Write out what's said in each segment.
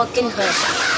fucking hurt.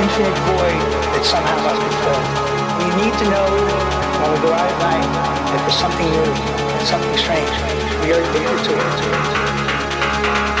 Infinite void that somehow must be filled. We need to know when we go out at night that there's something new something strange. We are addicted to it.